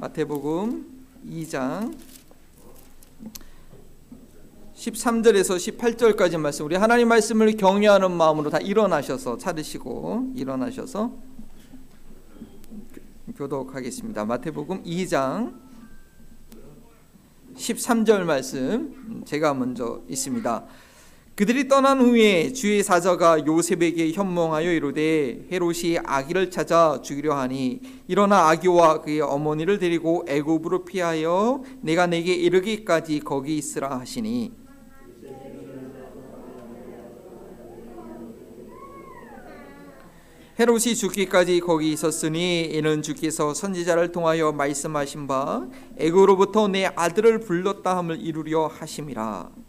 마태복음 2장 13절에서 18절까지 말씀 우리 하나님 말씀을 경외하는 마음으로 다 일어나셔서 차리시고 일어나셔서 교독하겠습니다. 마태복음 2장 13절 말씀 제가 먼저 있습니다. 그들이 떠난 후에 주의 사자가 요셉에게 현몽하여 이르되 헤롯이 아기를 찾아 죽이려 하니 일어나 아기와 그의 어머니를 데리고 애굽으로 피하여 내가 내게 이르기까지 거기 있으라 하시니. 헤롯이 죽기까지 거기 있었으니 이는 주께서 선지자를 통하여 말씀하신 바 애굽으로부터 내 아들을 불렀다 함을 이루려 하심이라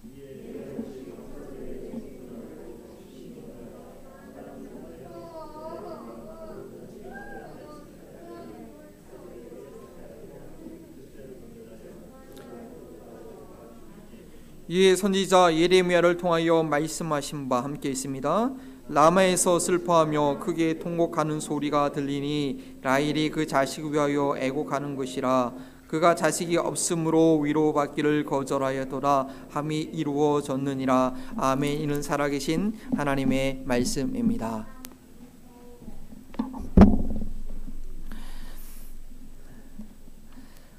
이에 선지자 예레미야를 통하여 말씀하신 바 함께 있습니다. 라마에서 슬퍼하며 크게 통곡하는 소리가 들리니 라일이 그 자식을 위하여 애곡하는 것이라 그가 자식이 없으므로 위로받기를 거절하였더라 함이 이루어졌느니라 아멘 이는 살아계신 하나님의 말씀입니다.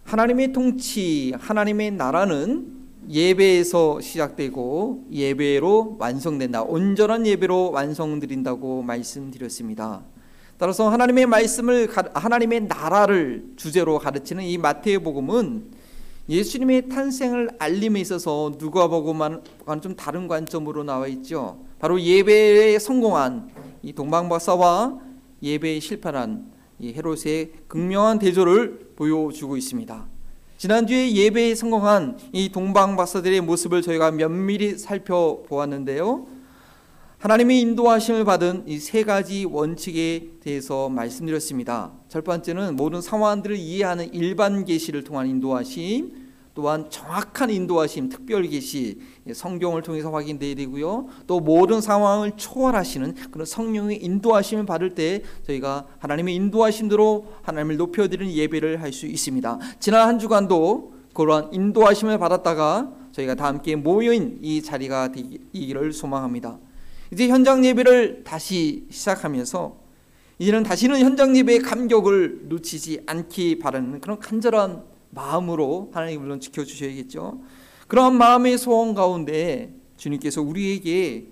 하나님의 통치, 하나님의 나라는 예배에서 시작되고 예배로 완성된다. 온전한 예배로 완성드린다고 말씀드렸습니다. 따라서 하나님의 말씀을 하나님의 나라를 주제로 가르치는 이 마태복음은 예수님의 탄생을 알림에 있어서 누가복음과는 좀 다른 관점으로 나와 있죠. 바로 예배에 성공한 이 동방박사와 예배에 실패한 이 헤롯의 극명한 대조를 보여주고 있습니다. 지난주에 예배에 성공한 이 동방 박사들의 모습을 저희가 면밀히 살펴보았는데요. 하나님의 인도하심을 받은 이 세 가지 원칙에 대해서 말씀드렸습니다. 첫 번째는 모든 상황들을 이해하는 일반 계시를 통한 인도하심, 또한 정확한 인도하심, 특별 계시, 성경을 통해서 확인되어야 되고요. 또 모든 상황을 초월하시는 그런 성령의 인도하심을 받을 때 저희가 하나님의 인도하심대로 하나님을 높여드리는 예배를 할 수 있습니다. 지난 한 주간도 그러한 인도하심을 받았다가 저희가 다 함께 모여인 이 자리가 되기를 소망합니다. 이제 현장 예배를 다시 시작하면서 이제는 다시는 현장 예배의 감격을 놓치지 않기 바라는 그런 간절한 마음으로 하나님 물론 지켜주셔야겠죠. 그러한 마음의 소원 가운데 주님께서 우리에게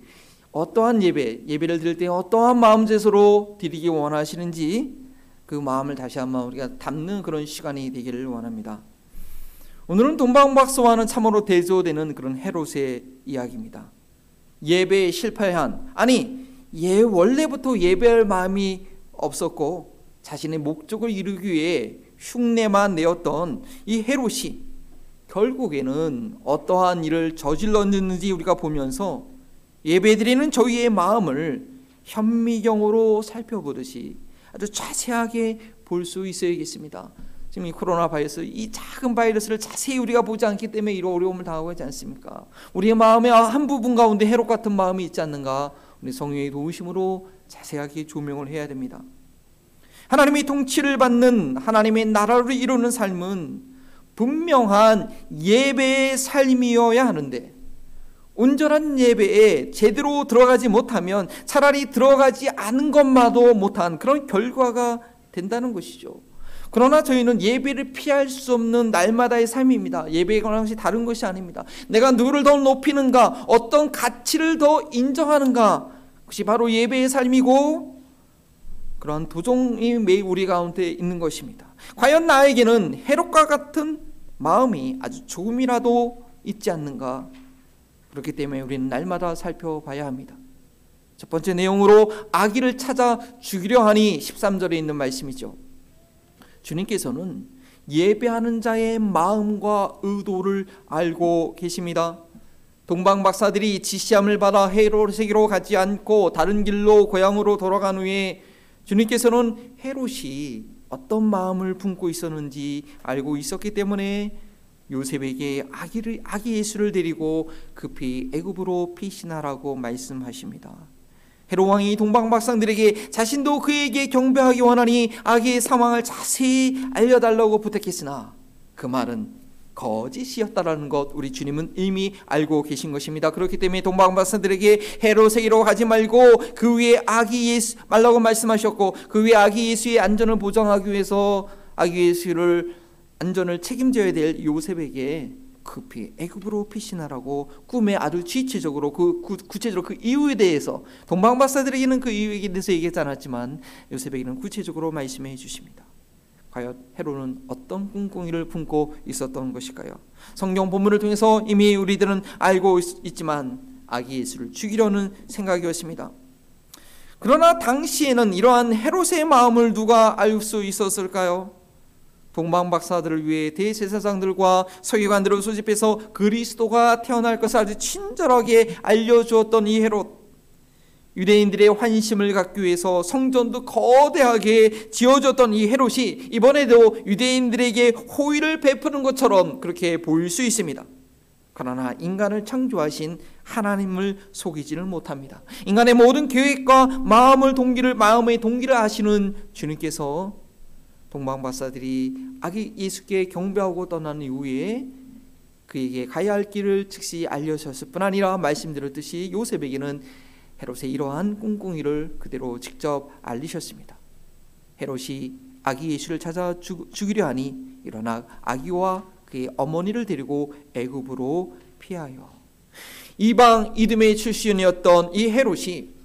어떠한 예배, 예배를 드릴 때 어떠한 마음 제소로 드리기 원하시는지 그 마음을 다시 한번 우리가 담는 그런 시간이 되기를 원합니다. 오늘은 동방박사와는 참으로 대조되는 그런 헤롯의 이야기입니다. 예배에 실패한 아니 예 원래부터 예배할 마음이 없었고 자신의 목적을 이루기 위해 흉내만 내었던 이 헤롯이 결국에는 어떠한 일을 저질렀는지 우리가 보면서 예배드리는 저희의 마음을 현미경으로 살펴보듯이 아주 자세하게 볼 수 있어야겠습니다. 지금 이 코로나 바이러스 이 작은 바이러스를 자세히 우리가 보지 않기 때문에 이런 어려움을 당하고 있지 않습니까? 우리의 마음의 한 부분 가운데 해롭 같은 마음이 있지 않는가? 우리 성령의 도우심으로 자세하게 조명을 해야 됩니다. 하나님의 통치를 받는 하나님의 나라를 이루는 삶은 분명한 예배의 삶이어야 하는데 온전한 예배에 제대로 들어가지 못하면 차라리 들어가지 않은 것마도 못한 그런 결과가 된다는 것이죠. 그러나 저희는 예배를 피할 수 없는 날마다의 삶입니다. 예배에 관한 것이 다른 것이 아닙니다. 내가 누구를 더 높이는가, 어떤 가치를 더 인정하는가, 그것이 바로 예배의 삶이고 그러한 도종이 매일 우리 가운데 있는 것입니다. 과연 나에게는 해롭과 같은 마음이 아주 조금이라도 있지 않는가? 그렇기 때문에 우리는 날마다 살펴봐야 합니다. 첫 번째 내용으로 아기를 찾아 죽이려 하니 13절에 있는 말씀이죠. 주님께서는 예배하는 자의 마음과 의도를 알고 계십니다. 동방 박사들이 지시함을 받아 헤롯에게로 가지 않고 다른 길로 고향으로 돌아간 후에 주님께서는 헤롯이 어떤 마음을 품고 있었는지 알고 있었기 때문에 요셉에게 아기를 아기 예수를 데리고 급히 애굽으로 피신하라고 말씀하십니다. 헤롯 왕이 동방 박사들에게 자신도 그에게 경배하기 원하니 아기의 상황을 자세히 알려달라고 부탁했으나 그 말은 거짓이었다라는 것 우리 주님은 이미 알고 계신 것입니다. 그렇기 때문에 동방 박사들에게 헤롯에게로 가지 말고 그 위에 아기 예수 말라고 말씀하셨고 그 위에 아기 예수의 안전을 보장하기 위해서 아기 예수를 안전을 책임져야 될 요셉에게 급히 애굽으로 피신하라고 꿈에 아주 지체적으로 그 구체적으로 그 이유에 대해서 동방 박사들에게는 그 이유에 대해서 얘기하지 않았지만 요셉에게는 구체적으로 말씀해 주십니다. 과연 헤롯은 어떤 꿍꿍이를 품고 있었던 것일까요? 성경 본문을 통해서 이미 우리들은 알고 있지만 아기 예수를 죽이려는 생각이었습니다. 그러나 당시에는 이러한 헤롯의 마음을 누가 알 수 있었을까요? 동방 박사들을 위해 대제사장들과 서기관들을 소집해서 그리스도가 태어날 것을 아주 친절하게 알려주었던 이 헤롯 유대인들의 환심을 갖기 위해서 성전도 거대하게 지어졌던 이 헤롯이 이번에도 유대인들에게 호의를 베푸는 것처럼 그렇게 보일 수 있습니다. 그러나 인간을 창조하신 하나님을 속이지를 못합니다. 인간의 모든 계획과 마음을 동기를 마음의 동기를 아시는 주님께서 동방박사들이 아기 예수께 경배하고 떠난 이후에 그에게 가야 할 길을 즉시 알려주셨을 뿐 아니라 말씀드렸듯이 요셉에게는 헤롯의 이러한 꿍꿍이를 그대로 직접 알리셨습니다. 헤롯이 아기 예수를 찾아 죽 이려 하니 일어나 아기와 그의 어머니를 데리고 애굽으로 피하여 이방 이듬의 출신이었던 이 헤롯이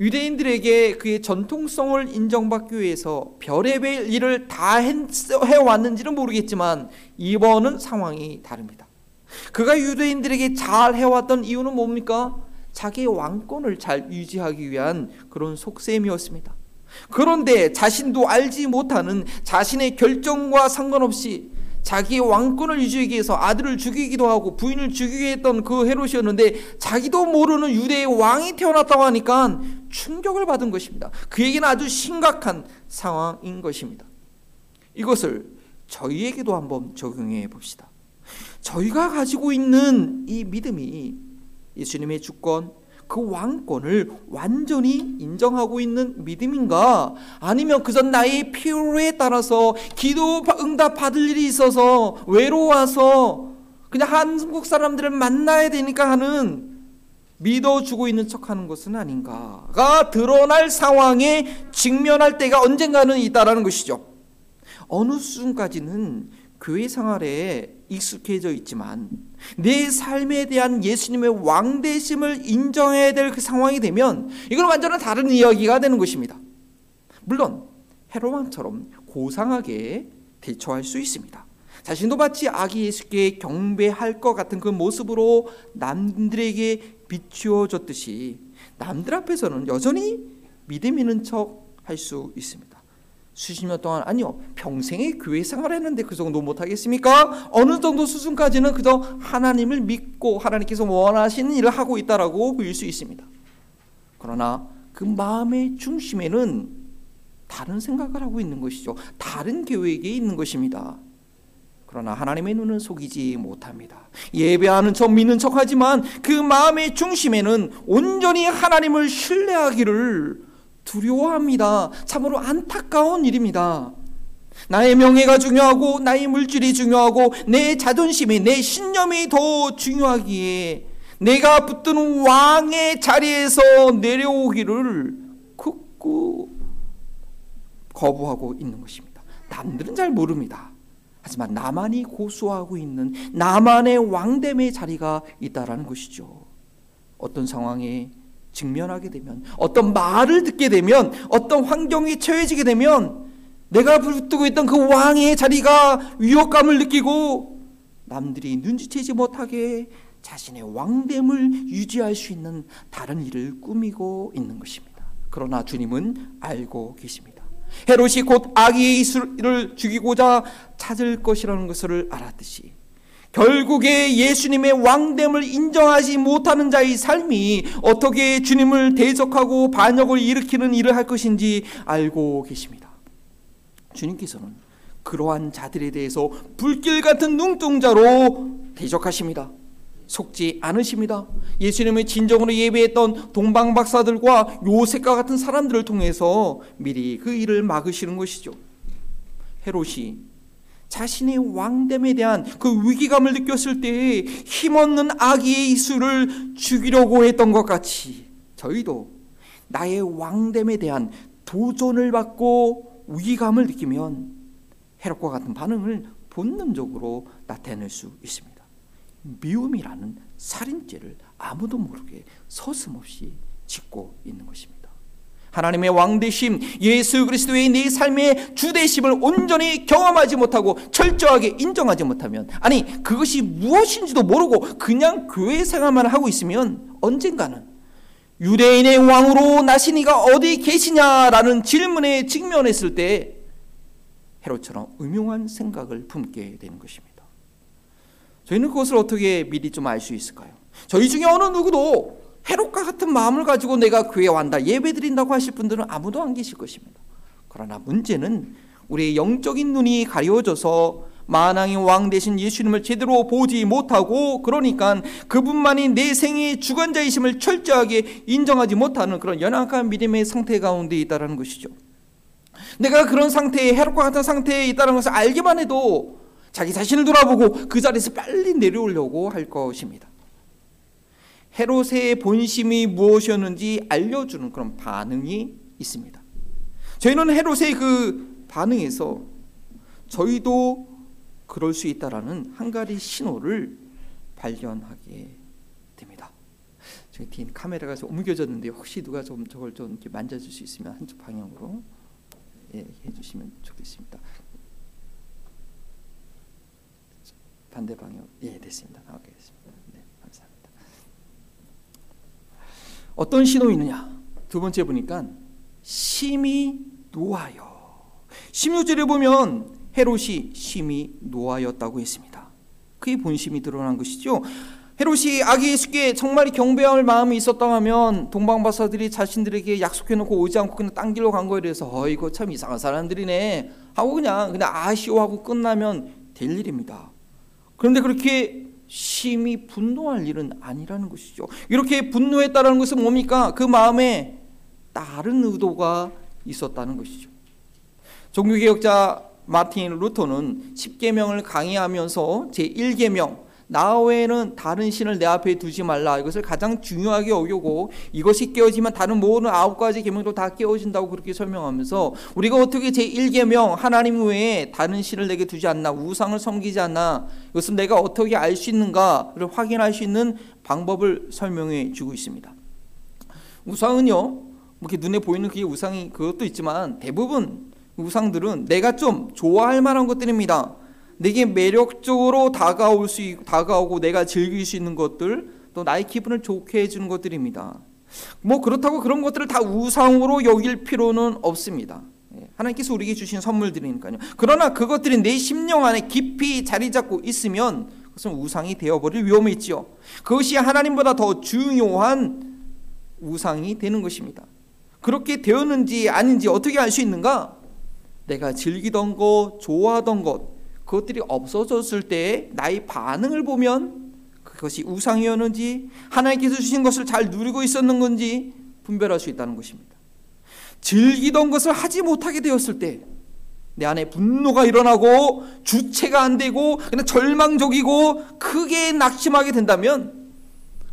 유대인들에게 그의 전통성을 인정받기 위해서 별의별 일을 다 해왔는지는 모르겠지만 이번은 상황이 다릅니다. 그가 유대인들에게 잘 해왔던 이유는 뭡니까? 자기의 왕권을 잘 유지하기 위한 그런 속셈이었습니다. 그런데 자신도 알지 못하는 자신의 결정과 상관없이 자기의 왕권을 유지하기 위해서 아들을 죽이기도 하고 부인을 죽이게 했던 그 헤롯이었는데 자기도 모르는 유대의 왕이 태어났다고 하니까 충격을 받은 것입니다. 그에게는 아주 심각한 상황인 것입니다. 이것을 저희에게도 한번 적용해 봅시다. 저희가 가지고 있는 이 믿음이 예수님의 주권, 그 왕권을 완전히 인정하고 있는 믿음인가? 아니면 그저 나의 필요에 따라서 기도 응답 받을 일이 있어서 외로워서 그냥 한국 사람들을 만나야 되니까 하는 믿어주고 있는 척 하는 것은 아닌가가 드러날 상황에 직면할 때가 언젠가는 있다라는 것이죠. 어느 수준까지는 교회 생활에 익숙해져 있지만 내 삶에 대한 예수님의 왕대심을 인정해야 될 그 상황이 되면 이건 완전히 다른 이야기가 되는 것입니다. 물론 헤로왕처럼 고상하게 대처할 수 있습니다. 자신도 마치 아기 예수께 경배할 것 같은 그 모습으로 남들에게 비추어졌듯이 남들 앞에서는 여전히 믿음 있는 척 할 수 있습니다. 수십 년 동안 아니요 평생의 교회 생활했는데 그 정도 못하겠습니까? 어느 정도 수준까지는 그저 하나님을 믿고 하나님께서 원하시는 일을 하고 있다라고 보일 수 있습니다. 그러나 그 마음의 중심에는 다른 생각을 하고 있는 것이죠. 다른 계획에 있는 것입니다. 그러나 하나님의 눈은 속이지 못합니다. 예배하는 척 믿는 척하지만 그 마음의 중심에는 온전히 하나님을 신뢰하기를 두려워합니다. 참으로 안타까운 일입니다. 나의 명예가 중요하고 나의 물질이 중요하고 내 자존심이 내 신념이 더 중요하기에 내가 붙드는 왕의 자리에서 내려오기를 극구 거부하고 있는 것입니다. 남들은 잘 모릅니다. 하지만 나만이 고수하고 있는 나만의 왕됨의 자리가 있다라는 것이죠. 어떤 상황에 직면하게 되면 어떤 말을 듣게 되면 어떤 환경에 처해지게 되면 내가 붙들고 있던 그 왕의 자리가 위협감을 느끼고 남들이 눈치채지 못하게 자신의 왕됨을 유지할 수 있는 다른 일을 꾸미고 있는 것입니다. 그러나 주님은 알고 계십니다. 헤롯이 곧 아기 예수를 죽이고자 찾을 것이라는 것을 알았듯이 결국에 예수님의 왕됨을 인정하지 못하는 자의 삶이 어떻게 주님을 대적하고 반역을 일으키는 일을 할 것인지 알고 계십니다. 주님께서는 그러한 자들에 대해서 불길 같은 눈동자로 대적하십니다. 속지 않으십니다. 예수님의 진정으로 예배했던 동방 박사들과 요셉과 같은 사람들을 통해서 미리 그 일을 막으시는 것이죠. 헤롯이 자신의 왕됨에 대한 그 위기감을 느꼈을 때 힘없는 아기의 이수를 죽이려고 했던 것 같이 저희도 나의 왕됨에 대한 도전을 받고 위기감을 느끼면 헤롯과 같은 반응을 본능적으로 나타낼 수 있습니다. 미움이라는 살인죄를 아무도 모르게 서슴없이 짓고 있는 것입니다. 하나님의 왕되심, 예수 그리스도의 내 삶의 주대심을 온전히 경험하지 못하고 철저하게 인정하지 못하면, 아니, 그것이 무엇인지도 모르고 그냥 교회 생활만 하고 있으면 언젠가는 유대인의 왕으로 나시니가 어디 계시냐라는 질문에 직면했을 때 헤롯처럼 음흉한 생각을 품게 되는 것입니다. 저희는 그것을 어떻게 미리 좀 알 수 있을까요? 저희 중에 어느 누구도 헤롯과 같은 마음을 가지고 내가 교회 왔다 예배 드린다고 하실 분들은 아무도 안 계실 것입니다. 그러나 문제는 우리의 영적인 눈이 가려져서 만왕의 왕 대신 예수님을 제대로 보지 못하고 그러니까 그분만이 내 생의 주관자이심을 철저하게 인정하지 못하는 그런 연약한 믿음의 상태 가운데 있다는 것이죠. 내가 그런 상태에 헤롯과 같은 상태에 있다는 것을 알기만 해도 자기 자신을 돌아보고 그 자리에서 빨리 내려오려고 할 것입니다. 헤롯의 본심이 무엇이었는지 알려주는 그런 반응이 있습니다. 저희는 헤롯의 그 반응에서 저희도 그럴 수 있다라는 한 가지 신호를 발견하게 됩니다. 저기 뒤에 카메라가 좀 옮겨졌는데 혹시 누가 좀 저걸 좀 만져줄 수 있으면 한쪽 방향으로 예, 해주시면 좋겠습니다. 반대 방향 예 됐습니다. 나오겠습니다. 어떤 신호이느냐 두 번째 보니까 심히 노하여 16절에 보면 헤롯이 심히 노하였다고 했습니다. 그의 본심이 드러난 것이죠. 헤롯이 아기 예수께 정말 경배할 마음이 있었다 하면 동방박사들이 자신들에게 약속해놓고 오지 않고 그냥 딴 길로 간 거에 대해서 어 이거 참 이상한 사람들이네 하고 그냥 그냥 아쉬워하고 끝나면 될 일입니다. 그런데 그렇게 심히 분노할 일은 아니라는 것이죠. 이렇게 분노했다는 것은 뭡니까? 그 마음에 다른 의도가 있었다는 것이죠. 종교개혁자 마틴 루터는 10계명을 강의하면서 제1계명 나 외에는 다른 신을 내 앞에 두지 말라 이것을 가장 중요하게 여기고 이것이 깨어지면 다른 모든 아홉 가지 계명도 다 깨어진다고 그렇게 설명하면서 우리가 어떻게 제1계명 하나님 외에 다른 신을 내게 두지 않나 우상을 섬기지 않나 이것은 내가 어떻게 알 수 있는가를 확인할 수 있는 방법을 설명해 주고 있습니다. 우상은요 뭐 이렇게 눈에 보이는 그게 우상이 그것도 있지만 대부분 우상들은 내가 좀 좋아할 만한 것들입니다. 내게 매력적으로 다가올 수 다가오고 내가 즐길 수 있는 것들 또 나의 기분을 좋게 해주는 것들입니다. 뭐 그렇다고 그런 것들을 다 우상으로 여길 필요는 없습니다. 예, 하나님께서 우리에게 주신 선물들이니까요. 그러나 그것들이 내 심령 안에 깊이 자리 잡고 있으면 그것은 우상이 되어버릴 위험이 있죠. 그것이 하나님보다 더 중요한 우상이 되는 것입니다. 그렇게 되었는지 아닌지 어떻게 알 수 있는가? 내가 즐기던 것, 좋아하던 것, 그것들이 없어졌을 때 나의 반응을 보면 그것이 우상이었는지 하나님께서 주신 것을 잘 누리고 있었는 건지 분별할 수 있다는 것입니다. 즐기던 것을 하지 못하게 되었을 때 내 안에 분노가 일어나고 주체가 안 되고 그냥 절망적이고 크게 낙심하게 된다면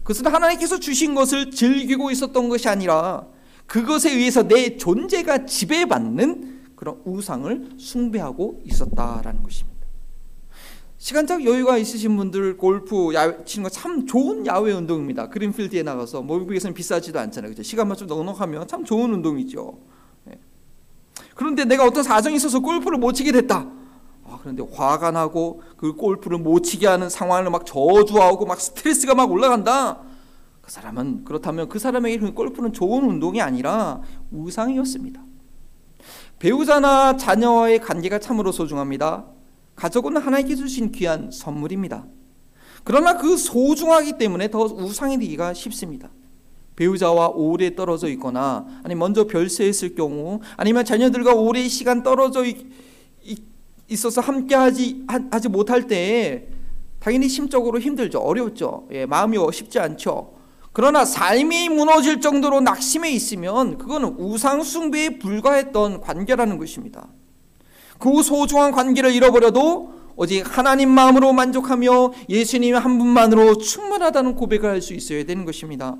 그것은 하나님께서 주신 것을 즐기고 있었던 것이 아니라 그것에 의해서 내 존재가 지배받는 그런 우상을 숭배하고 있었다라는 것입니다. 시간적 여유가 있으신 분들 골프 야외 치는 거 참 좋은 야외 운동입니다. 그린필드에 나가서 뭐 미국에서는 비싸지도 않잖아요. 그죠? 시간만 좀 넉넉하면 참 좋은 운동이죠. 네. 그런데 내가 어떤 사정이 있어서 골프를 못 치게 됐다. 아, 그런데 화가 나고 그 골프를 못 치게 하는 상황을 막 저주하고 막 스트레스가 막 올라간다. 그 사람은 그렇다면 그 사람에게 골프는 좋은 운동이 아니라 우상이었습니다. 배우자나 자녀와의 관계가 참으로 소중합니다. 가족은 하나님께 주신 귀한 선물입니다. 그러나 그 소중하기 때문에 더 우상이 되기가 쉽습니다. 배우자와 오래 떨어져 있거나 아니 먼저 별세했을 경우 아니면 자녀들과 오래 시간 떨어져 있, 어서 함께 하지 하지 못할 때 당연히 심적으로 힘들죠. 어렵죠. 예, 마음이 쉽지 않죠. 그러나 삶이 무너질 정도로 낙심해 있으면 그거는 우상 숭배에 불과했던 관계라는 것입니다. 그 소중한 관계를 잃어버려도 오직 하나님 마음으로 만족하며 예수님 한 분만으로 충분하다는 고백을 할 수 있어야 되는 것입니다.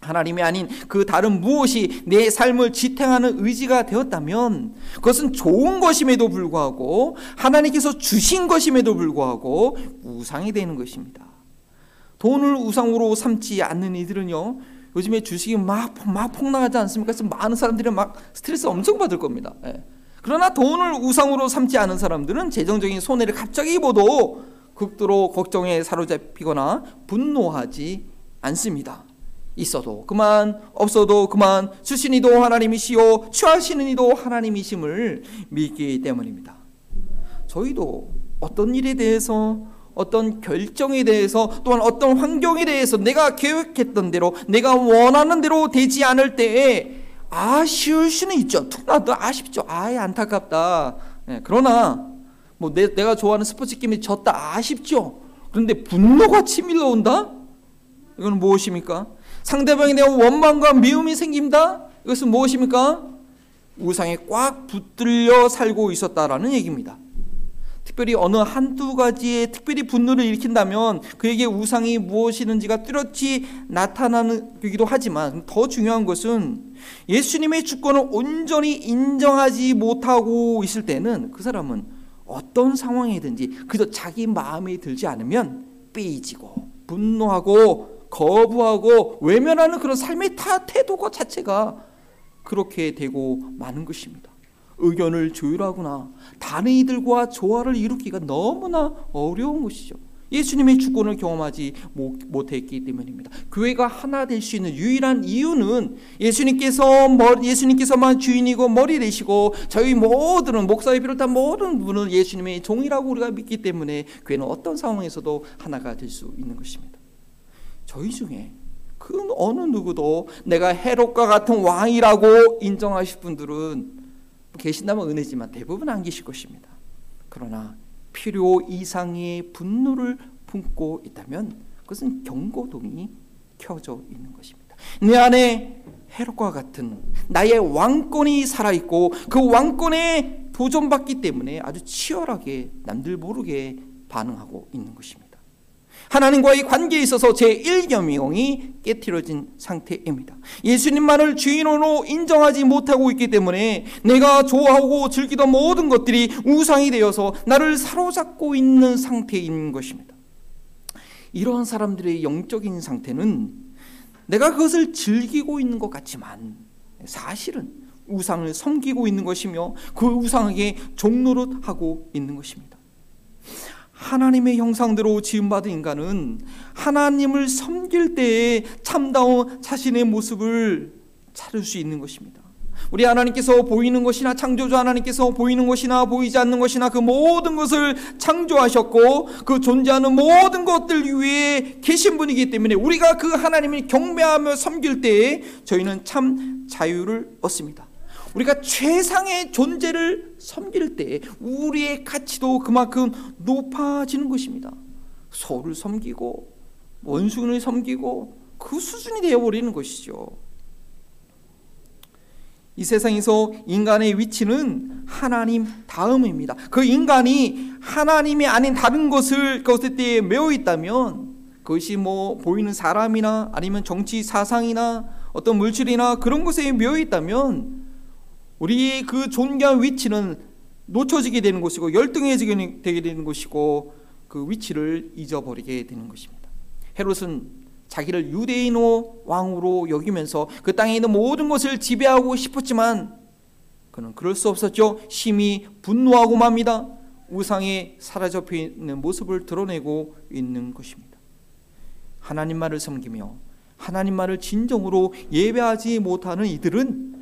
하나님이 아닌 그 다른 무엇이 내 삶을 지탱하는 의지가 되었다면 그것은 좋은 것임에도 불구하고 하나님께서 주신 것임에도 불구하고 우상이 되는 것입니다. 돈을 우상으로 삼지 않는 이들은요 요즘에 주식이 막, 막 폭락하지 않습니까? 그래서 많은 사람들이 막 스트레스 엄청 받을 겁니다. 예. 그러나 돈을 우상으로 삼지 않은 사람들은 재정적인 손해를 갑자기 입어도 극도로 걱정에 사로잡히거나 분노하지 않습니다. 있어도 그만 없어도 그만 주신 이도 하나님이시요 취하시는 이도 하나님이심을 믿기 때문입니다. 저희도 어떤 일에 대해서 어떤 결정에 대해서 또한 어떤 환경에 대해서 내가 계획했던 대로 내가 원하는 대로 되지 않을 때에 아쉬울 수는 있죠. 나도 아쉽죠. 아예 안타깝다. 네, 그러나 뭐 내, 내가 좋아하는 스포츠 게임이 졌다 아쉽죠. 그런데 분노가 치밀러 온다? 이거는 무엇입니까? 상대방에 대한 원망과 미움이 생긴다? 이것은 무엇입니까? 우상에 꽉 붙들려 살고 있었다라는 얘기입니다. 특별히 어느 한두 가지에 특별히 분노를 일으킨다면 그에게 우상이 무엇이든지가 뚜렷이 나타나기도 하지만 더 중요한 것은 예수님의 주권을 온전히 인정하지 못하고 있을 때는 그 사람은 어떤 상황이든지 그저 자기 마음에 들지 않으면 삐지고 분노하고 거부하고 외면하는 그런 삶의 타 태도가 자체가 그렇게 되고 마는 것입니다. 의견을 조율하거나 다른 이들과 조화를 이루기가 너무나 어려운 것이죠. 예수님의 주권을 경험하지 못했기 때문입니다. 교회가 하나 될 수 있는 유일한 이유는 예수님께서 예수님께서만 주인이고 머리 되시고 저희 모두는 목사를 비롯한 모든 분은 예수님의 종이라고 우리가 믿기 때문에 교회는 어떤 상황에서도 하나가 될 수 있는 것입니다. 저희 중에 그 어느 누구도 내가 헤롯과 같은 왕이라고 인정하실 분들은 계신다면 은혜지만 대부분 안 계실 것입니다. 그러나 필요 이상의 분노를 품고 있다면 그것은 경고등이 켜져 있는 것입니다. 내 안에 헤롯과 같은 나의 왕권이 살아 있고 그 왕권에 도전받기 때문에 아주 치열하게 남들 모르게 반응하고 있는 것입니다. 하나님과의 관계에 있어서 제1겸용이 깨트려진 상태입니다. 예수님만을 주인으로 인정하지 못하고 있기 때문에 내가 좋아하고 즐기던 모든 것들이 우상이 되어서 나를 사로잡고 있는 상태인 것입니다. 이러한 사람들의 영적인 상태는 내가 그것을 즐기고 있는 것 같지만 사실은 우상을 섬기고 있는 것이며 그 우상에게 종노릇하고 있는 것입니다. 하나님의 형상대로 지음받은 인간은 하나님을 섬길 때에 참다운 자신의 모습을 찾을 수 있는 것입니다. 우리 하나님께서 보이는 것이나 창조주 하나님께서 보이는 것이나 보이지 않는 것이나 그 모든 것을 창조하셨고 그 존재하는 모든 것들 위에 계신 분이기 때문에 우리가 그 하나님을 경배하며 섬길 때에 저희는 참 자유를 얻습니다. 우리가 최상의 존재를 섬길 때 우리의 가치도 그만큼 높아지는 것입니다. 소를 섬기고 원수를 섬기고 그 수준이 되어버리는 것이죠. 이 세상에서 인간의 위치는 하나님 다음입니다. 그 인간이 하나님이 아닌 다른 것을 그것에 대해 매여 있다면 그것이 뭐 보이는 사람이나 아니면 정치 사상이나 어떤 물질이나 그런 것에 매여 있다면 우리의 그 존귀한 위치는 놓쳐지게 되는 것이고 열등해지게 되게 되는 것이고 그 위치를 잊어버리게 되는 것입니다. 헤롯은 자기를 유대인 왕으로 여기면서 그 땅에 있는 모든 것을 지배하고 싶었지만 그는 그럴 수 없었죠. 심히 분노하고 맙니다. 우상에 사라져 있는 모습을 드러내고 있는 것입니다. 하나님 말을 섬기며 하나님 말을 진정으로 예배하지 못하는 이들은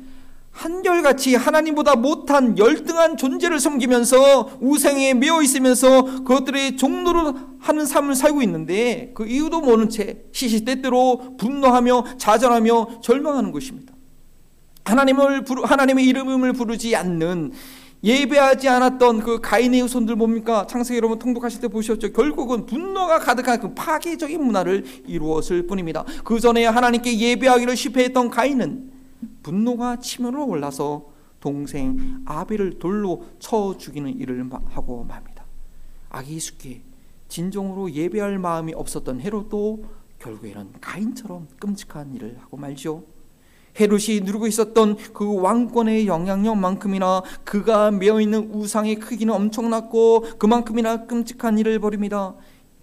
한결같이 하나님보다 못한 열등한 존재를 섬기면서 우상에 매어 있으면서 그것들의 종로를 하는 삶을 살고 있는데 그 이유도 모른 채 시시때때로 분노하며 좌절하며 절망하는 것입니다. 하나님을 부르, 하나님의 이름을 부르지 않는 예배하지 않았던 그 가인의 후손들 뭡니까? 창세기 여러분 통독하실 때 보셨죠? 결국은 분노가 가득한 그 파괴적인 문화를 이루었을 뿐입니다. 그 전에 하나님께 예배하기를 실패했던 가인은 분노가 치밀어 올라서 동생 아벨을 돌로 쳐 죽이는 일을 하고 맙니다. 악이 숙게 진정으로 예배할 마음이 없었던 헤롯도 결국에는 가인처럼 끔찍한 일을 하고 말죠. 헤롯이 누리고 있었던 그 왕권의 영향력만큼이나 그가 메어 있는 우상의 크기는 엄청났고 그만큼이나 끔찍한 일을 벌입니다.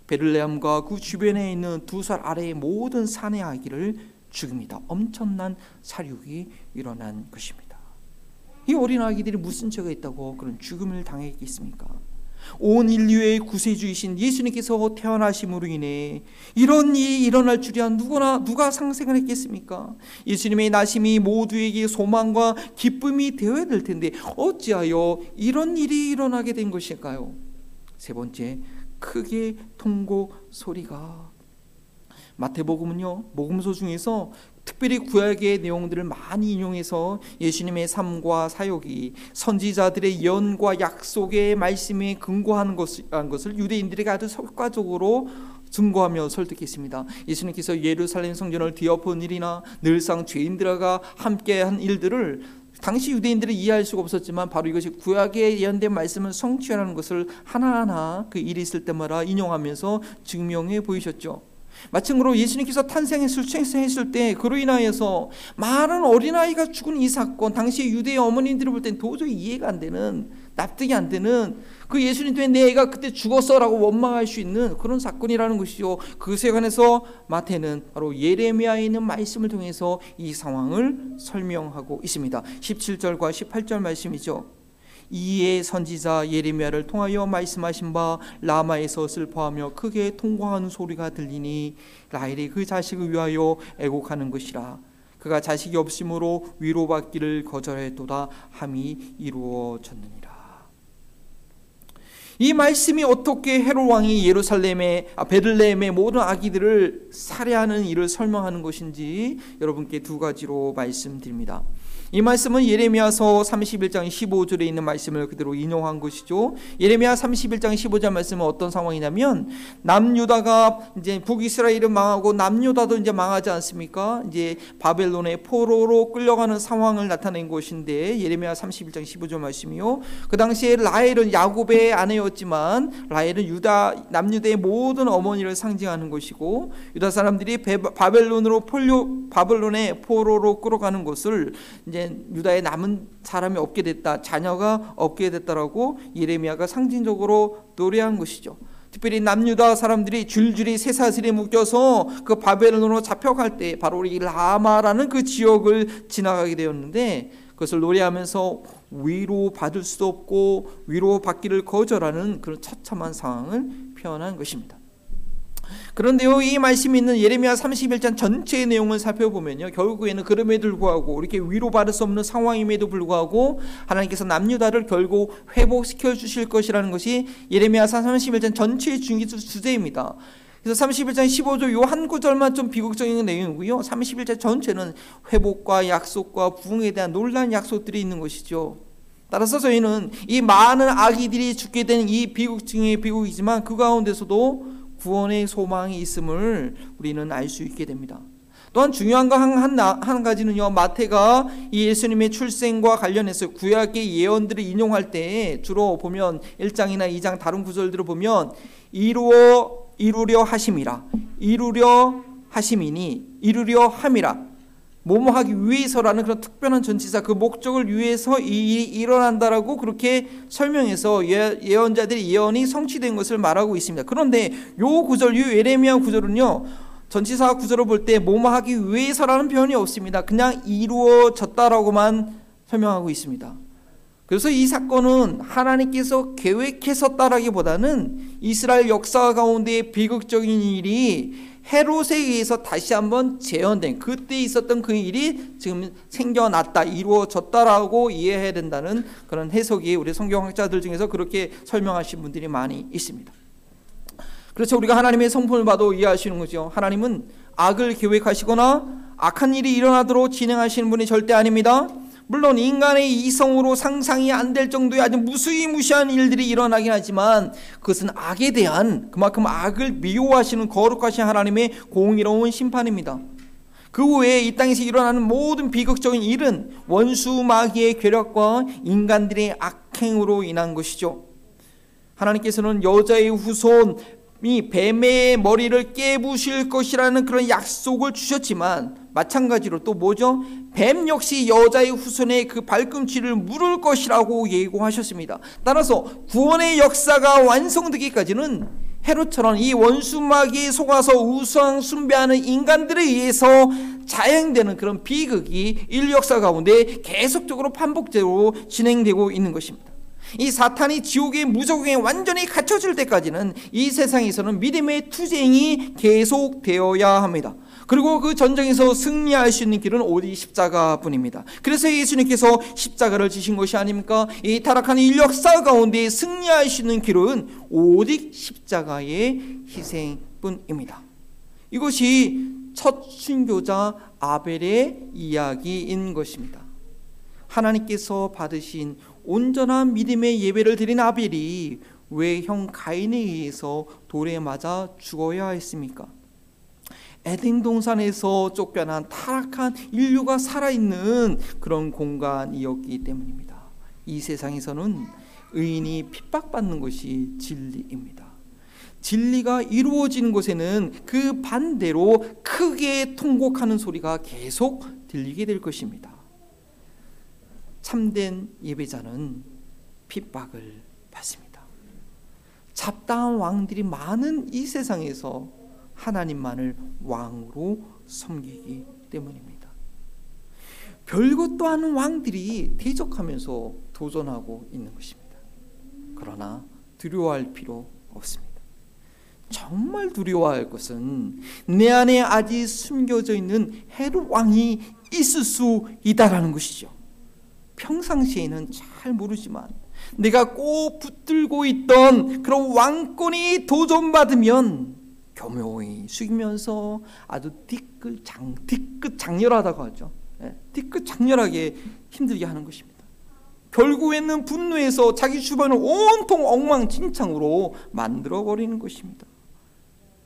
베들레헴과 그 주변에 있는 두 살 아래의 모든 산의 아기를 죽입니다. 엄청난 사륙이 일어난 것입니다. 이 어린 아기들이 무슨 죄가 있다고 그런 죽음을 당했겠습니까? 온 인류의 구세주이신 예수님께서 태어나심으로 인해 이런 일이 일어날 줄이야 누구나 누가 상생을 했겠습니까? 예수님의 나심이 모두에게 소망과 기쁨이 되어야 될 텐데 어찌하여 이런 일이 일어나게 된 것일까요? 세 번째, 크게 통고 소리가 마태복음은요 복음서 중에서 특별히 구약의 내용들을 많이 인용해서 예수님의 삶과 사역이 선지자들의 예언과 약속의 말씀에 근거하는 것을 유대인들에게 아주 효과적으로 증거하며 설득했습니다. 예수님께서 예루살렘 성전을 뒤엎은 일이나 늘상 죄인들과 함께한 일들을 당시 유대인들이 이해할 수가 없었지만 바로 이것이 구약에 예언된 말씀을 성취하는 것을 하나하나 그 일이 있을 때마다 인용하면서 증명해 보이셨죠. 마침으로 예수님께서 탄생했을 출생했을 때 그로 인하여서 많은 어린아이가 죽은 이 사건 당시 유대의 어머님들이 볼 땐 도저히 이해가 안 되는 납득이 안 되는 그 예수님 때문에 내 애가 그때 죽었어라고 원망할 수 있는 그런 사건이라는 것이죠. 그것에 관해서 마태는 바로 예레미야에 있는 말씀을 통해서 이 상황을 설명하고 있습니다. 17절과 18절 말씀이죠. 이에 선지자 예레미야를 통하여 말씀하신 바 라마에서 슬퍼하며 크게 통과하는 소리가 들리니 라헬이 그 자식을 위하여 애곡하는 것이라 그가 자식이 없으므로 위로받기를 거절했도다 함이 이루어졌느니라. 이 말씀이 어떻게 헤롯 왕이 예루살렘의 아, 베들레헴의 모든 아기들을 살해하는 일을 설명하는 것인지 여러분께 두 가지로 말씀드립니다. 이 말씀은 예레미야서 31장 15절에 있는 말씀을 그대로 인용한 것이죠. 예레미야 31장 15절 말씀은 어떤 상황이냐면 남유다가 이제 북이스라엘은 망하고 남유다도 이제 망하지 않습니까? 이제 바벨론의 포로로 끌려가는 상황을 나타낸 것인데 예레미야 31장 15절 말씀이요. 그 당시에 라헬은 야곱의 아내였지만 라헬은 유다 남유다의 모든 어머니를 상징하는 것이고 유다 사람들이 바벨론으로 폴로 바벨론의 포로로 끌어가는 것을 이제 유다에 남은 사람이 없게 됐다. 자녀가 없게 됐다라고 예레미야가 상징적으로 노래한 것이죠. 특별히 남유다 사람들이 줄줄이 쇠사슬에 묶여서 그 바벨론으로 잡혀갈 때 바로 이 라마라는 그 지역을 지나가게 되었는데 그것을 노래하면서 위로 받을 수 없고 위로 받기를 거절하는 그런 처참한 상황을 표현한 것입니다. 그런데요, 이 말씀이 있는 예레미야 31장 전체의 내용을 살펴보면요, 결국에는 그럼에도 불구하고 이렇게 위로받을 수 없는 상황임에도 불구하고 하나님께서 남유다를 결국 회복시켜 주실 것이라는 것이 예레미야 31장 전체의 중기 주제입니다. 그래서 31장 15절 요 한 구절만 좀 비극적인 내용이고요. 31장 전체는 회복과 약속과 부흥에 대한 놀라운 약속들이 있는 것이죠. 따라서 저희는 이 많은 아기들이 죽게 된 이 비극 중의 비극이지만 그 가운데서도 구원의 소망이 있음을 우리는 알 수 있게 됩니다. 또한 중요한 거한 한 가지는요. 마태가 이 예수님의 출생과 관련해서 구약의 예언들을 인용할 때 주로 보면 1장이나 2장 다른 구절들을 보면 이루어 이루려 하심이라 이루려 하심이니 이루려 함이라 뭐뭐 하기 위해서라는 그런 특별한 전치사 그 목적을 위해서 이 일이 일어난다라고 그렇게 설명해서 예, 예언자들의 예언이 성취된 것을 말하고 있습니다. 그런데 요 구절, 요 예레미야 구절은요. 전치사 구절을 볼 때 뭐뭐 하기 위해서라는 표현이 없습니다. 그냥 이루어졌다라고만 설명하고 있습니다. 그래서 이 사건은 하나님께서 계획했었다라기보다는 이스라엘 역사 가운데 비극적인 일이 헤롯에 의해서 다시 한번 재현된 그때 있었던 그 일이 지금 생겨났다 이루어졌다라고 이해해야 된다는 그런 해석이 우리 성경학자들 중에서 그렇게 설명하신 분들이 많이 있습니다. 그렇죠. 우리가 하나님의 성품을 봐도 이해하시는 거죠. 하나님은 악을 계획하시거나 악한 일이 일어나도록 진행하시는 분이 절대 아닙니다. 물론 인간의 이성으로 상상이 안 될 정도의 아주 무수히무시한 일들이 일어나긴 하지만 그것은 악에 대한 그만큼 악을 미워하시는 거룩하신 하나님의 공의로운 심판입니다. 그 외에 이 땅에서 일어나는 모든 비극적인 일은 원수 마귀의 괴력과 인간들의 악행으로 인한 것이죠. 하나님께서는 여자의 후손 이 뱀의 머리를 깨부실 것이라는 그런 약속을 주셨지만 마찬가지로 또 뭐죠? 뱀 역시 여자의 후손의 그 발꿈치를 물을 것이라고 예고하셨습니다. 따라서 구원의 역사가 완성되기까지는 헤롯처럼 이 원수마귀에 속아서 우상 숭배하는 인간들에 의해서 자행되는 그런 비극이 인류 역사 가운데 계속적으로 반복적으로 진행되고 있는 것입니다. 이 사탄이 지옥의 무적에 완전히 갇혀질 때까지는 이 세상에서는 믿음의 투쟁이 계속되어야 합니다. 그리고 그 전쟁에서 승리할 수 있는 길은 오직 십자가뿐입니다. 그래서 예수님께서 십자가를 지신 것이 아닙니까? 이 타락한 인력 사 가운데 승리할 수 있는 길은 오직 십자가의 희생뿐입니다. 이것이 첫 순교자 아벨의 이야기인 것입니다. 하나님께서 받으신 온전한 믿음의 예배를 드린 아벨이 왜 형 가인에 의해서 돌에 맞아 죽어야 했습니까? 에덴 동산에서 쫓겨난 타락한 인류가 살아있는 그런 공간이었기 때문입니다. 이 세상에서는 의인이 핍박받는 것이 진리입니다. 진리가 이루어지는 곳에는 그 반대로 크게 통곡하는 소리가 계속 들리게 될 것입니다. 참된 예배자는 핍박을 받습니다. 잡다한 왕들이 많은 이 세상에서 하나님만을 왕으로 섬기기 때문입니다. 별것도 아닌 왕들이 대적하면서 도전하고 있는 것입니다. 그러나 두려워할 필요 없습니다. 정말 두려워할 것은 내 안에 아직 숨겨져 있는 헤롯 왕이 있을 수 있다라는 것이죠. 평상시에는 잘 모르지만 내가 꼭 붙들고 있던 그런 왕권이 도전받으면 교묘히 숙이면서 아주 뒤끝 장 뒤끝 장렬하다고 하죠. 예, 뒤끝 장렬하게 힘들게 하는 것입니다. 결국에는 분노해서 자기 주변을 온통 엉망진창으로 만들어 버리는 것입니다.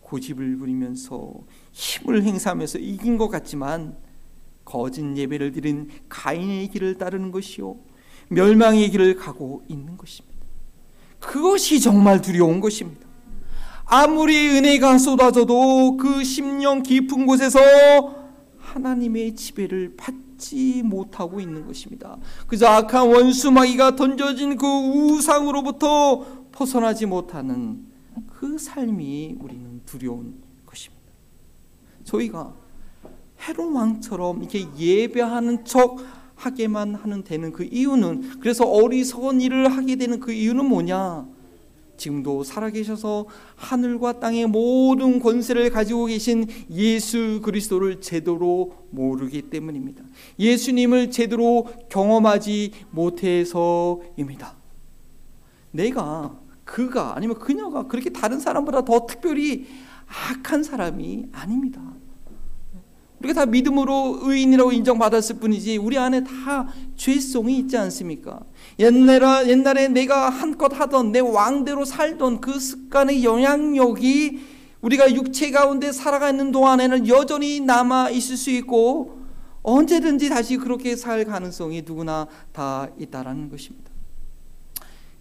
고집을 부리면서 힘을 행사하면서 이긴 것 같지만 거짓 예배를 드린 가인의 길을 따르는 것이요 멸망의 길을 가고 있는 것입니다. 그것이 정말 두려운 것입니다. 아무리 은혜가 쏟아져도 그 심령 깊은 곳에서 하나님의 지배를 받지 못하고 있는 것입니다. 그저 악한 원수 마귀가 던져진 그 우상으로부터 벗어나지 못하는 그 삶이 우리는 두려운 것입니다. 저희가 헤론 왕처럼 이렇게 예배하는 척 하게만 하는 되는 그 이유는 그래서 어리석은 일을 하게 되는 그 이유는 뭐냐? 지금도 살아계셔서 하늘과 땅의 모든 권세를 가지고 계신 예수 그리스도를 제대로 모르기 때문입니다. 예수님을 제대로 경험하지 못해서입니다. 내가 그가 아니면 그녀가 그렇게 다른 사람보다 더 특별히 악한 사람이 아닙니다. 우리가 다 믿음으로 의인이라고 인정받았을 뿐이지 우리 안에 다 죄성이 있지 않습니까? 옛날에, 옛날에 내가 한껏 하던 내 왕대로 살던 그 습관의 영향력이 우리가 육체 가운데 살아가는 동안에는 여전히 남아 있을 수 있고 언제든지 다시 그렇게 살 가능성이 누구나 다 있다라는 것입니다.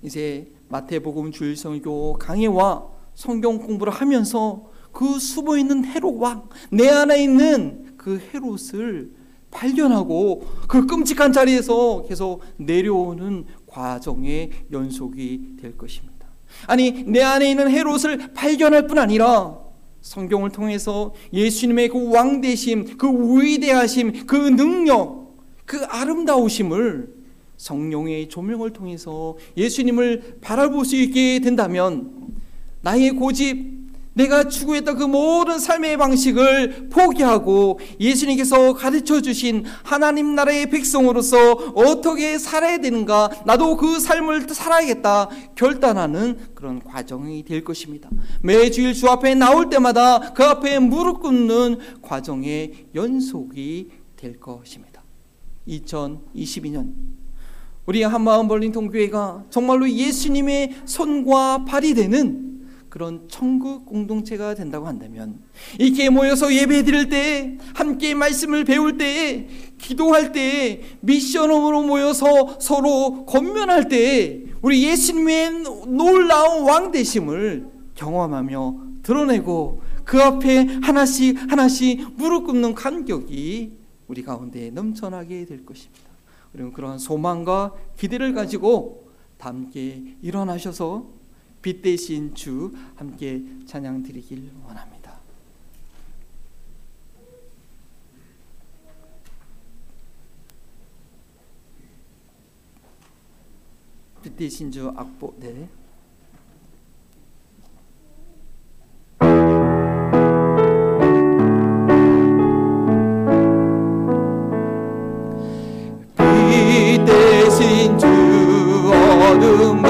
이제 마태복음 주일성교 강해와 성경 공부를 하면서 그 숨어 있는 헤롯 왕, 내 안에 있는 그 헤롯을 발견하고 그 끔찍한 자리에서 계속 내려오는 과정의 연속이 될 것입니다. 아니, 내 안에 있는 헤롯을 발견할 뿐 아니라 성경을 통해서 예수님의 그 왕대심, 그 위대하심, 그 능력, 그 아름다우심을 성령의 조명을 통해서 예수님을 바라볼 수 있게 된다면 나의 고집, 내가 추구했던 그 모든 삶의 방식을 포기하고 예수님께서 가르쳐 주신 하나님 나라의 백성으로서 어떻게 살아야 되는가, 나도 그 삶을 살아야겠다 결단하는 그런 과정이 될 것입니다. 매주일 주 앞에 나올 때마다 그 앞에 무릎 꿇는 과정의 연속이 될 것입니다. 2022년 우리 한마음 벌린 통 교회가 정말로 예수님의 손과 발이 되는 그런 천국 공동체가 된다고 한다면 이렇게 모여서 예배 드릴 때 함께 말씀을 배울 때 기도할 때 미션으로 모여서 서로 권면할 때 우리 예수님의 놀라운 왕 되심을 경험하며 드러내고 그 앞에 하나씩 하나씩 무릎 꿇는 간격이 우리 가운데 넘쳐나게 될 것입니다. 그리고 그러한 소망과 기대를 가지고 함께 일어나셔서 빛 대신 주 함께 찬양 드리길 원합니다. 빛 대신 주 악보 네. 빛 대신 주 어둠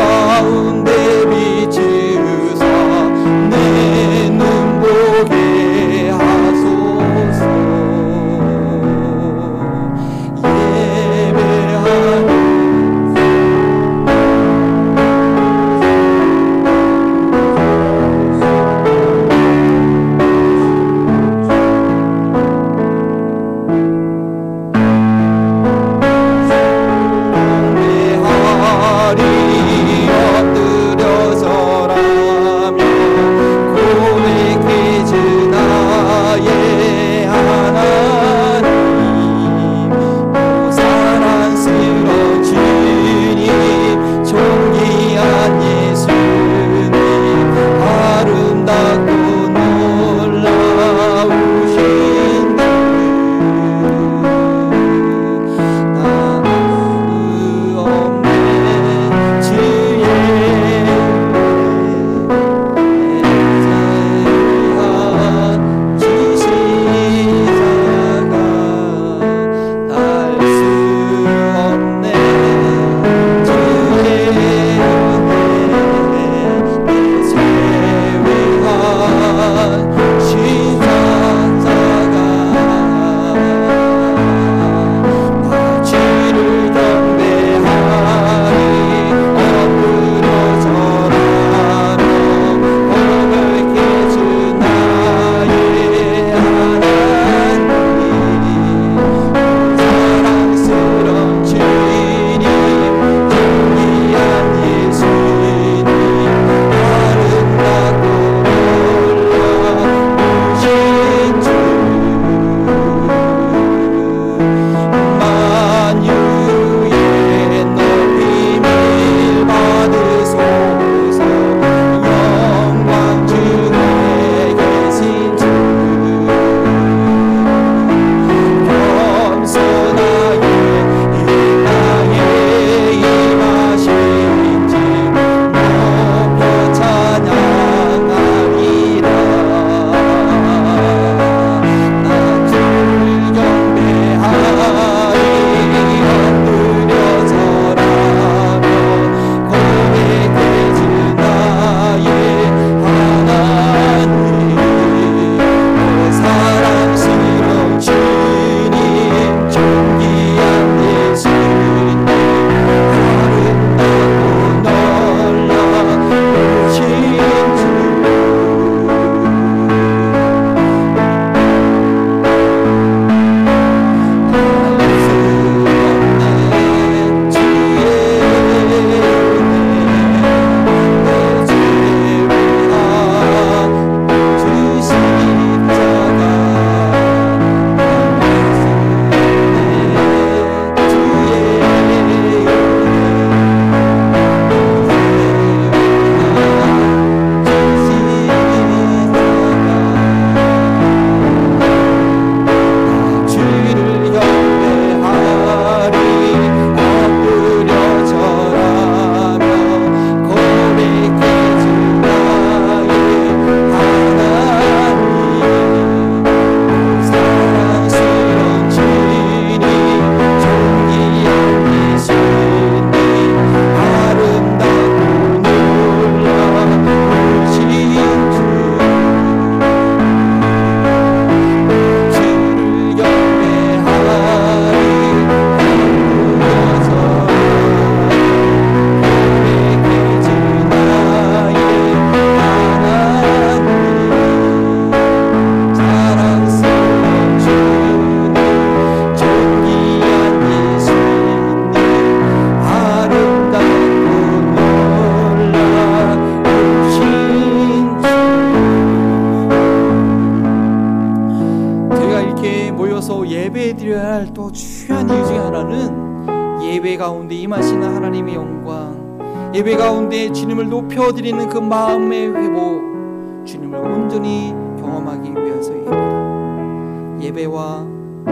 주님을 높여드리는 그 마음의 회복, 주님을 온전히 경험하기 위해서입니다. 예배와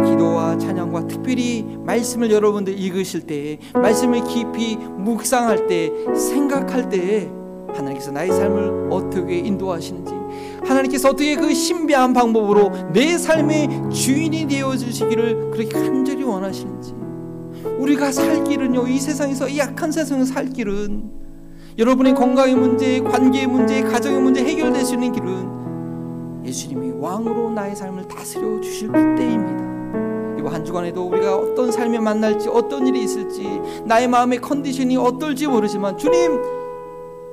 기도와 찬양과 특별히 말씀을 여러분들 읽으실 때, 말씀을 깊이 묵상할 때, 생각할 때 하나님께서 나의 삶을 어떻게 인도하시는지 하나님께서 어떻게 그 신비한 방법으로 내 삶의 주인이 되어 주시기를 그렇게 간절히 원하시는지 우리가 살 길은요 이 세상에서 이 약한 세상에서 살 길은 여러분의 건강의 문제, 관계의 문제, 가정의 문제 해결될 수 있는 길은 예수님이 왕으로 나의 삶을 다스려 주실 때입니다. 이번 한 주간에도 우리가 어떤 삶에 만날지 어떤 일이 있을지 나의 마음의 컨디션이 어떨지 모르지만 주님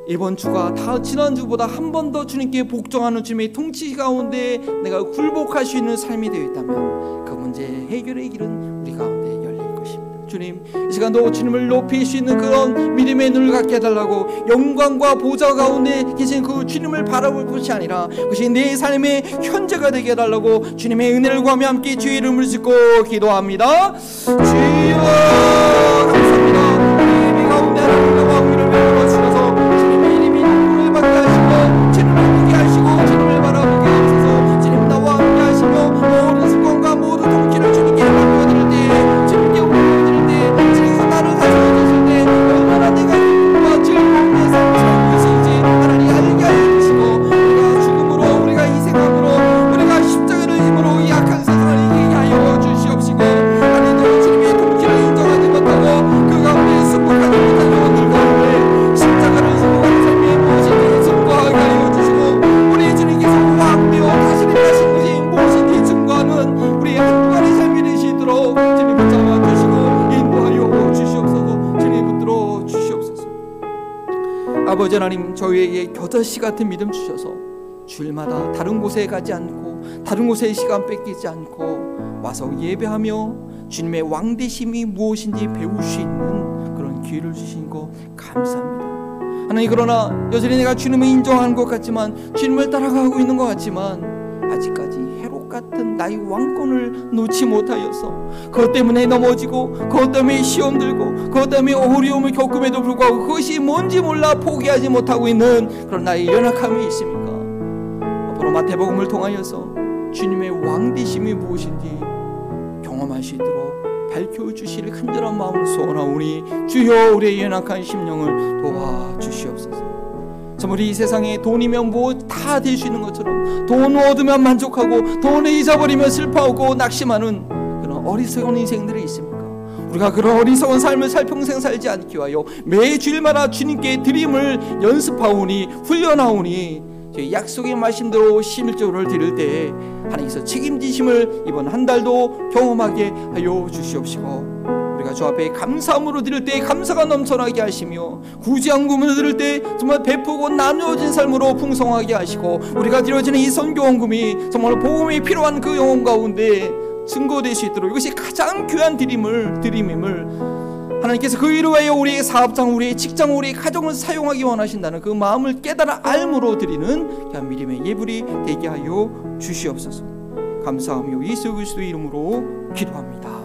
이번 주가 다 지난 주보다 한 번 더 주님께 복종하는 주님의 통치 가운데 내가 굴복할 수 있는 삶이 되어 있다면 그 문제 해결의 길은 주님 이 시간도 주님을 높일 수 있는 그런 믿음의 눈을 갖게 해달라고 영광과 보좌 가운데 계신 그 주님을 바라볼 것이 아니라 그것이 내 삶의 현재가 되게 해달라고 주님의 은혜를 구하며 함께 주의 이름을 짓고 기도합니다. 주여 아버지 하나님 저희에게 겨자씨 같은 믿음 주셔서 주일마다 다른 곳에 가지 않고 다른 곳에 시간 뺏기지 않고 와서 예배하며 주님의 왕대심이 무엇인지 배울 수 있는 그런 기회를 주신 거 감사합니다. 하나님 그러나 여전히 내가 주님을 인정하는 것 같지만 주님을 따라가고 있는 것 같지만 아직까지 같은 나의 왕권을 놓지 못하여서 그것 때문에 넘어지고 그것 때문에 시험 들고 그것 때문에 어려움을 겪음에도 불구하고 그것이 뭔지 몰라 포기하지 못하고 있는 그런 나의 연약함이 있습니까? 앞으로 마태복음을 통하여서 주님의 왕되심이 무엇인지 경험할 수 있도록 밝혀주실 큰절한 마음을 소원하오니 주여 우리의 연약한 심령을 도와주시옵소서 정말 이 세상에 돈이면 뭐 다 될 수 있는 것처럼 돈 얻으면 만족하고 돈을 잊어버리면 슬퍼하고 낙심하는 그런 어리석은 인생들이 있습니까? 우리가 그런 어리석은 삶을 살 평생 살지 않기 위하여 매 주일마다 주님께 드림을 연습하오니 훈련하오니 약속의 말씀대로 심일조를 드릴 때 하나님께서 책임지심을 이번 한 달도 경험하게 하여 주시옵시고 우리가 주 앞에 감사함으로 드릴 때 감사가 넘쳐나게 하시며 구제한금을 드릴 때 정말 베푸고 나누어진 삶으로 풍성하게 하시고 우리가 드려지는 이 선교원금이 정말 복음이 필요한 그 영혼 가운데 증거될 수 있도록 이것이 가장 귀한 드림을 드림임을 하나님께서 그 일을 위하여 우리의 사업장, 우리의 직장, 우리의 가정을 사용하기 원하신다는 그 마음을 깨달아 알므로 드리는 귀한 믿음의 예불이 되게 하여 주시옵소서. 감사하며 예수 그리스도의 이름으로 기도합니다.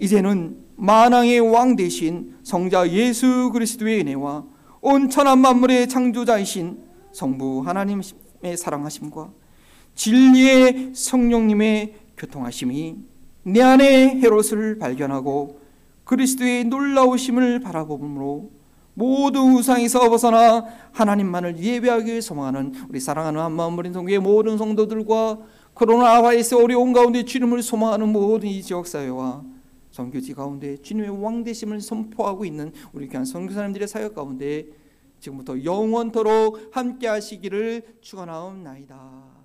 이제는 만왕의 왕 대신 성자 예수 그리스도의 은혜와 온 천한 만물의 창조자이신 성부 하나님의 사랑하심과 진리의 성령님의 교통하심이 내 안에 헤롯을 발견하고 그리스도의 놀라우심을 바라보므로 모든 우상에서 벗어나 하나님만을 예배하기 소망하는 우리 사랑하는 한마음버린 성교의 모든 성도들과 코로나 바이러스 어려운 가운데 주님을 소망하는 모든 이 지역사회와 선교지 가운데 주님의 왕대심을 선포하고 있는 우리 귀한 선교사님들의 사역 가운데 지금부터 영원토록 함께 하시기를 축원하옵나이다.